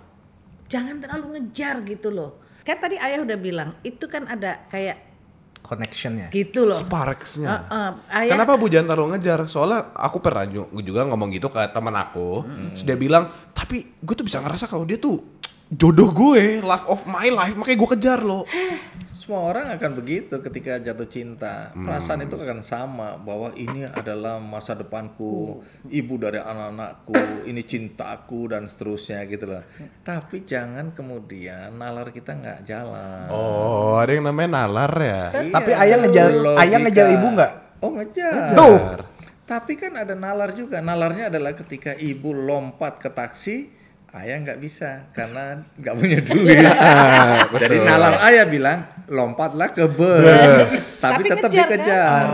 jangan terlalu ngejar gitu loh kan tadi ayah udah bilang itu kan ada kayak Connectionnya. gitu loh Sparksnya. Eh, ayah Kenapa Bu jangan terlalu ngejar? Soalnya aku pernah ju- juga ngomong gitu ke teman aku. Terus dia bilang, tapi gue tuh bisa ngerasa kalau dia tuh jodoh gue, love of my life, makanya gue kejar loh. Semua orang akan begitu ketika jatuh cinta. Perasaan itu akan sama bahwa ini adalah masa depanku, ibu dari anak-anakku, ini cintaku dan seterusnya gitu loh. Tapi jangan kemudian nalar kita nggak jalan. Oh, ada yang namanya nalar ya? Tapi ayah ngejar Logika. ayah ngejar ibu nggak? Oh ngejar. Tuh. Tapi kan ada nalar juga. Nalarnya adalah ketika ibu lompat ke taksi, ayah nggak bisa karena nggak punya duit. [LAUGHS] Jadi nalar ayah bilang lompatlah ke bus, tapi, Tapi tetap ngejar, dikejar.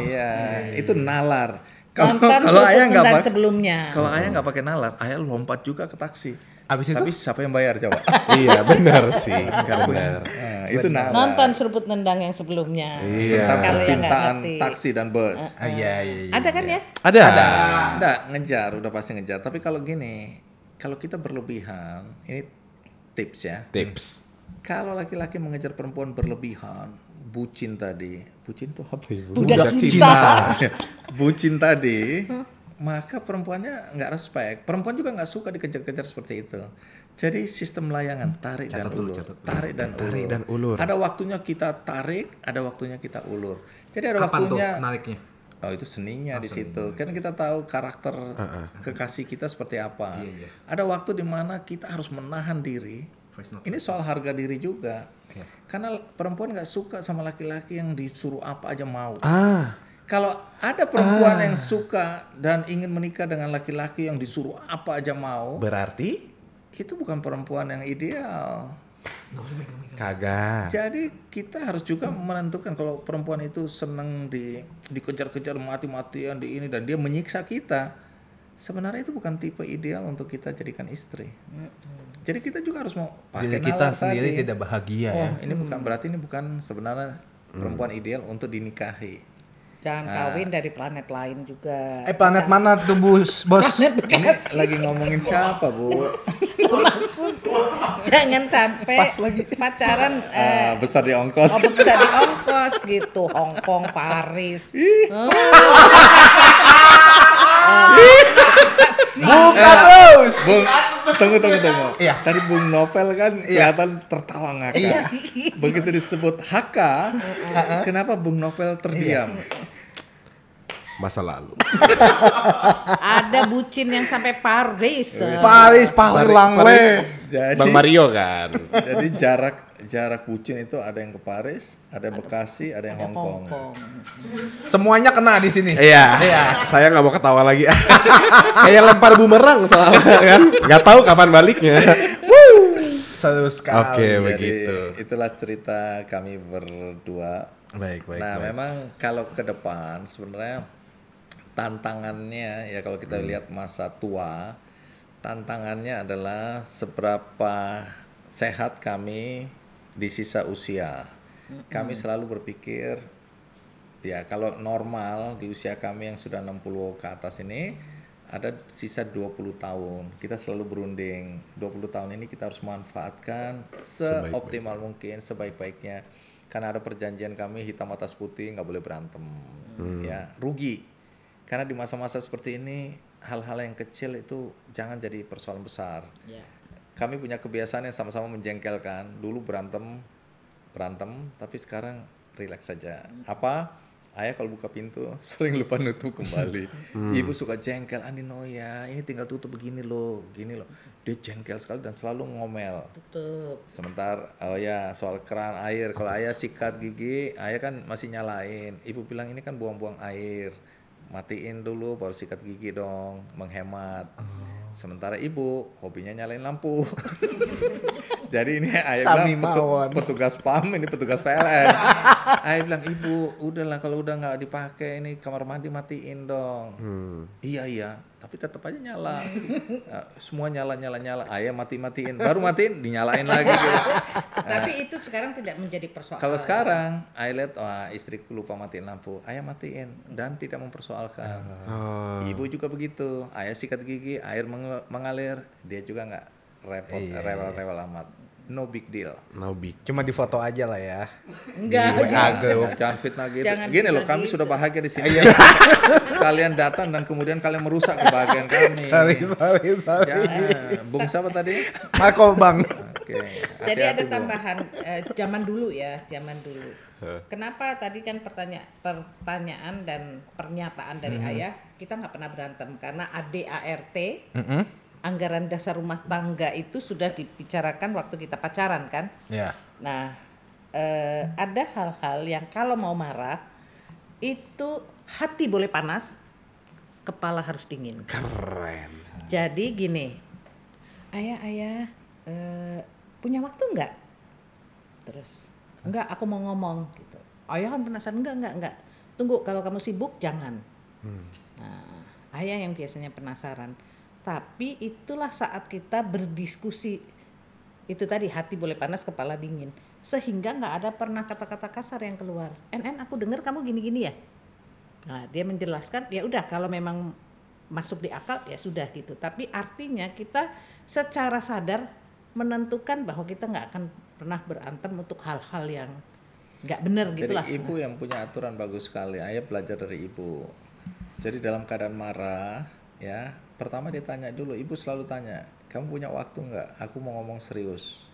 Iya, itu nalar. Kalau ayah nggak Nendang pak- sebelumnya kalau ayah nggak pakai nalar, ayah lompat juga ke taksi. Abis itu? Tapi siapa yang bayar coba? [LAUGHS] iya, benar sih. Benar. Nah, itu nalar. nonton seruput nendang yang sebelumnya Iya. Tentang percintaan taksi dan bus. Ah, iya iya iya. ada kan ya Ada. Enggak, ngejar, udah pasti ngejar. Tapi kalau gini, kalau kita berlebihan, ini tips ya. Tips. Kalau laki-laki mengejar perempuan berlebihan, bucin tadi, bucin tuh apa ya? Bu? Budak cinta. [LAUGHS] bucin tadi, maka perempuannya nggak respect. Perempuan juga nggak suka dikejar-kejar seperti itu. Jadi sistem layangan tarik dan ulur, tarik dan Tarik ulur. dan ulur. Ada waktunya kita tarik, ada waktunya kita ulur. Jadi ada Kapan tuh waktunya nariknya? Oh itu seninya di situ. Kan kita tahu karakter kekasih kita seperti apa. Iya, Ada waktu di mana kita harus menahan diri. Ini soal harga diri juga. Iya. Karena perempuan nggak suka sama laki-laki yang disuruh apa aja mau. Ah, Kalau ada perempuan yang suka dan ingin menikah dengan laki-laki yang disuruh apa aja mau, berarti itu bukan perempuan yang ideal. Kagak. Jadi kita harus juga menentukan kalau perempuan itu senang di dikejar-kejar mati-matian di ini dan dia menyiksa kita. Sebenarnya itu bukan tipe ideal untuk kita jadikan istri. Jadi kita juga harus mau pakai kita nalar sendiri tadi. tidak bahagia Oh, ya. ini bukan berarti ini bukan sebenarnya perempuan ideal untuk dinikahi. Jangan kawin dari planet lain juga Eh planet mana tuh [LAUGHS] bos? Bos. Ini lagi ngomongin siapa, Bu? jangan sampai pacaran [LAUGHS] Ah, eh, besar di ongkos. Oh bisa di ongkos gitu, Hongkong, Paris. [LAUGHS] Bukan bos. Bung, tunggu tunggu tunggu. Iya. Tadi Bung Novel kan kelihatan tertawa ngakak. Iya. Begitu disebut HK, kenapa Bung Novel terdiam? Masa lalu. Ada bucin yang sampai Paris. Paris, Paris, Langle. Jadi, Bang Mario kan. jadi jarak jarak bucin itu ada yang ke Paris, ada yang Bekasi, ada yang Hong Kong. Hongkong. Semuanya kena di sini. Iya. Saya nggak mau ketawa lagi. [LAUGHS] Kayak lempar bumerang soalnya kan. Nggak tahu kapan baliknya. Seru sekali. Oke, Jadi, begitu. itulah cerita kami berdua. Baik, baik, nah, baik. memang kalau ke depan sebenarnya tantangannya ya kalau kita lihat masa tua, tantangannya adalah seberapa sehat kami di sisa usia. Kami selalu berpikir ya kalau normal di usia kami yang sudah 60 ke atas ini ada sisa 20 tahun. Kita selalu berunding 20 tahun ini kita harus manfaatkan seoptimal mungkin, sebaik-baiknya. Karena ada perjanjian kami hitam atas putih nggak boleh berantem. Ya, rugi. Karena di masa-masa seperti ini hal-hal yang kecil itu jangan jadi persoalan besar. Ya. Kami punya kebiasaan yang sama-sama menjengkelkan. Dulu berantem, berantem, tapi sekarang rileks saja. Apa? ayah kalau buka pintu [LAUGHS] sering lupa nutup kembali. Ibu suka jengkel, Andi Noya, ini tinggal tutup begini loh, begini loh. Dia jengkel sekali dan selalu ngomel. Tutup. Sebentar, oh ya soal keran air, kalau ayah sikat gigi, ayah kan masih nyalain. Ibu bilang ini kan buang-buang air, matiin dulu baru sikat gigi dong, menghemat. Sementara ibu hobinya nyalain lampu. [LAUGHS] Jadi ini [LAUGHS] ayah Sami bilang petu- mawon. petugas PAM, ini petugas PLN. [LAUGHS] ayah bilang ibu, udahlah kalau udah nggak dipakai ini kamar mandi matiin dong. Iya iya, tapi tetap aja nyala. Nah, semua nyala nyala nyala. Ayah mati matiin, baru matiin dinyalain lagi. gitu. [LAUGHS] Tapi itu sekarang tidak menjadi persoalan. Kalau sekarang, ayah lihat, wah istriku lupa matiin lampu, ayah matiin dan tidak mempersoalkan. Oh. Ibu juga begitu, ayah sikat gigi, air mengalir, dia juga nggak repot, rewel-rewel amat. No big deal. No big. Cuma di foto aja lah ya. Enggak. Jangan, jangan fitnah gitu. Jangan Gini loh, kami gitu. sudah bahagia di sini. [LAUGHS] kalian datang dan kemudian kalian merusak kebahagiaan kami. Sorry, sorry, sorry. Jangan. Bung siapa tadi? Marco Bang. Oke. Jadi ada tambahan eh, zaman dulu ya, zaman dulu. Kenapa tadi kan pertanya pertanyaan dan pernyataan dari ayah kita nggak pernah berantem karena ADART anggaran dasar rumah tangga itu sudah dibicarakan waktu kita pacaran kan. Ya. Nah eh, ada hal-hal yang kalau mau marah itu hati boleh panas, kepala harus dingin. Keren. Jadi gini, ayah ayah eh, punya waktu nggak? Terus enggak aku mau ngomong gitu. Ayah kan penasaran enggak enggak enggak. Tunggu kalau kamu sibuk jangan. Nah, ayah yang biasanya penasaran. Tapi itulah saat kita berdiskusi itu tadi hati boleh panas kepala dingin sehingga nggak ada pernah kata-kata kasar yang keluar. NN aku dengar kamu gini-gini ya. Nah, dia menjelaskan ya udah kalau memang masuk di akal ya sudah gitu. Tapi artinya kita secara sadar menentukan bahwa kita nggak akan pernah berantem untuk hal-hal yang nggak benar Jadi gitulah. ibu yang punya aturan bagus sekali. Ayah belajar dari ibu. Jadi dalam keadaan marah, ya pertama dia tanya dulu. Ibu selalu tanya, kamu punya waktu nggak? Aku mau ngomong serius.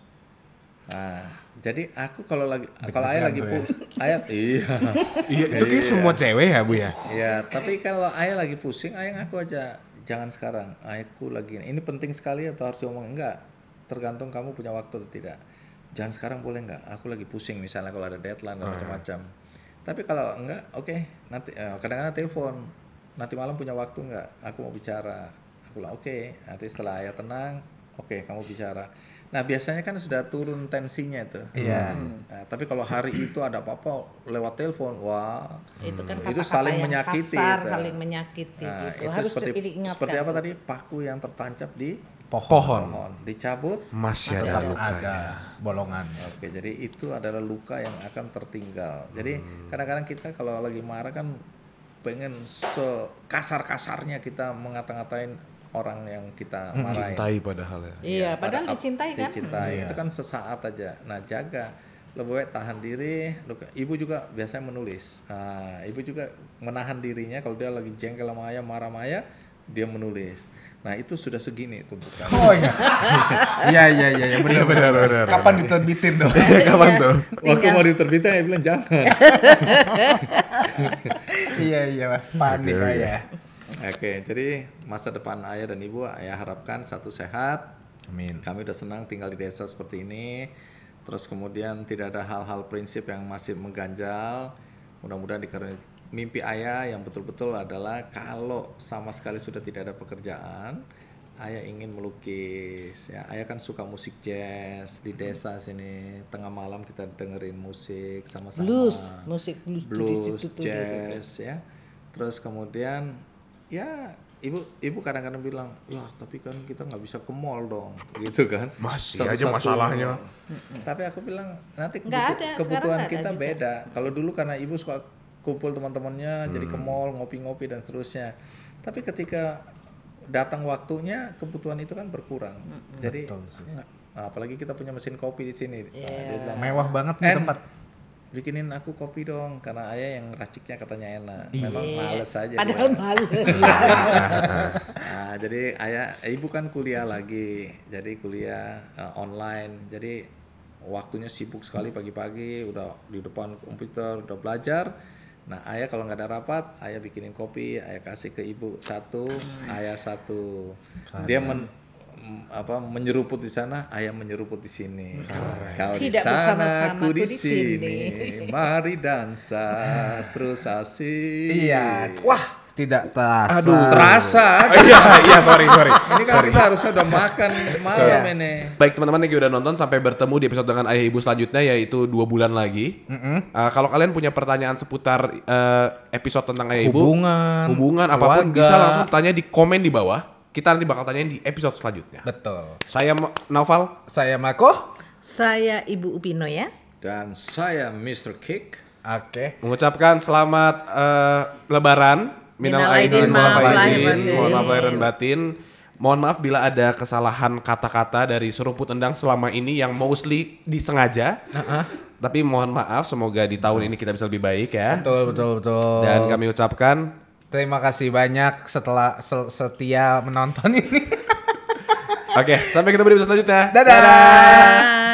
Nah, jadi aku kalau lagi kalau ayah lagi pu, ayah iya, [LAUGHS] Iya, itu kayak semua cewek ya, Bu ya? ya. Tapi kalau ayah lagi pusing, ayah ngaku aja. Jangan sekarang. Ayahku lagi ini penting sekali atau harus diomong enggak? Tergantung kamu punya waktu atau tidak. Jangan sekarang boleh nggak? Aku lagi pusing misalnya kalau ada deadline dan macam-macam. Tapi kalau enggak, oke. Nanti eh, kadang-kadang telepon. Nanti malam punya waktu nggak? Aku mau bicara. Aku bilang oke. Nanti setelah ayah tenang, oke kamu bicara. Nah biasanya kan sudah turun tensinya itu. Iya. Nah, tapi kalau hari itu ada apa-apa lewat telepon, wah itu kan itu kata-kata saling yang menyakiti kasar, itu. saling menyakiti Nah, gitu. itu Harus seperti, diingatkan. seperti apa tadi paku yang tertancap di Pohon. pohon, dicabut. Masih ada lukanya. Ada bolongan. Oke, jadi itu adalah luka yang akan tertinggal. Jadi kadang-kadang kita kalau lagi marah kan pengen sekasar-kasarnya kita mengata-ngatain orang yang kita marahin. Cintai padahal ya. Iya, padahal pada- dicintai kan. Dicintai. Itu kan sesaat aja. Nah, jaga. Lebih baik tahan diri. Luka- Ibu juga biasanya menulis. Nah, ibu juga menahan dirinya kalau dia lagi jengkel sama ayah, marah sama ayah, dia menulis. Nah, itu sudah segini tumpukan. Oh iya. Iya iya iya iya, benar benar benar. Kapan diterbitin [LAUGHS] dong? Kapan tuh? Waktu mau diterbitkan saya bilang jangan. [LAUGHS] iya iya panik ya. Oke, jadi masa depan ayah dan ibu ayah harapkan satu sehat. Amin. Kami udah senang tinggal di desa seperti ini. Terus kemudian tidak ada hal-hal prinsip yang masih mengganjal. Mudah-mudahan dikaruniai mimpi ayah yang betul-betul adalah kalau sama sekali sudah tidak ada pekerjaan, ayah ingin melukis. Ya, ayah kan suka musik jazz di desa sini. Tengah malam kita dengerin musik sama-sama Blues, musik blues, blues, situ jazz ya. Terus kemudian ya ibu ibu kadang-kadang bilang, ya tapi kan kita nggak bisa ke mall dong, [LAUGHS] gitu kan? Masih aja Satu-satu. masalahnya. Tapi aku bilang nanti kebutu- ada, kebutuhan ada kita juga. beda. Kalau dulu karena ibu suka kumpul teman-temannya, jadi Hmm. ke mall ngopi-ngopi dan seterusnya. Tapi ketika datang waktunya kebutuhan itu kan berkurang. Jadi nggak- apalagi kita punya mesin kopi di sini. Nah, Iya. dia bilang, Mewah banget nih tempat. bikinin aku kopi dong karena ayah yang raciknya katanya enak Iya. memang males aja dia. Padahal malu. [LAUGHS] nah jadi ayah ibu kan kuliah lagi jadi kuliah eh, online jadi waktunya sibuk sekali pagi-pagi udah di depan komputer udah belajar Nah, ayah kalau nggak ada rapat, ayah bikinin kopi, ayah kasih ke ibu satu, ayah satu. Dia men, m- apa menyeruput di sana, ayah menyeruput di sini. Kau di sana, aku di aku di sini. sini. Mari dansa terus asik. Iya. Wah, tidak terasa. Aduh. Terasa. [LAUGHS] iya, iya, sorry, sorry. Ini kan kita harusnya udah makan malam ini. Baik teman-teman yang udah nonton sampai bertemu di episode dengan ayah ibu selanjutnya yaitu dua bulan lagi. Uh, kalau kalian punya pertanyaan seputar uh, episode tentang ayah ibu, Hubungan, hubungan apa pun keluarga. bisa langsung tanya di komen di bawah. Kita nanti bakal tanyain di episode selanjutnya. Betul. Saya Naufal. Saya Mako. Saya Ibu Upino ya. Dan saya Mr. Kick. Oke. mengucapkan selamat uh, Lebaran. Minal aidin. Mohon maaf lahir dan batin. Mohon maaf bila ada kesalahan kata-kata dari seruput endang selama ini yang mostly disengaja. Tapi mohon maaf, semoga di tahun ini kita bisa lebih baik ya. Betul, betul, betul. Dan kami ucapkan Terima kasih banyak setelah setia menonton ini. [LAUGHS] Oke, sampai ketemu di episode selanjutnya. Dadah.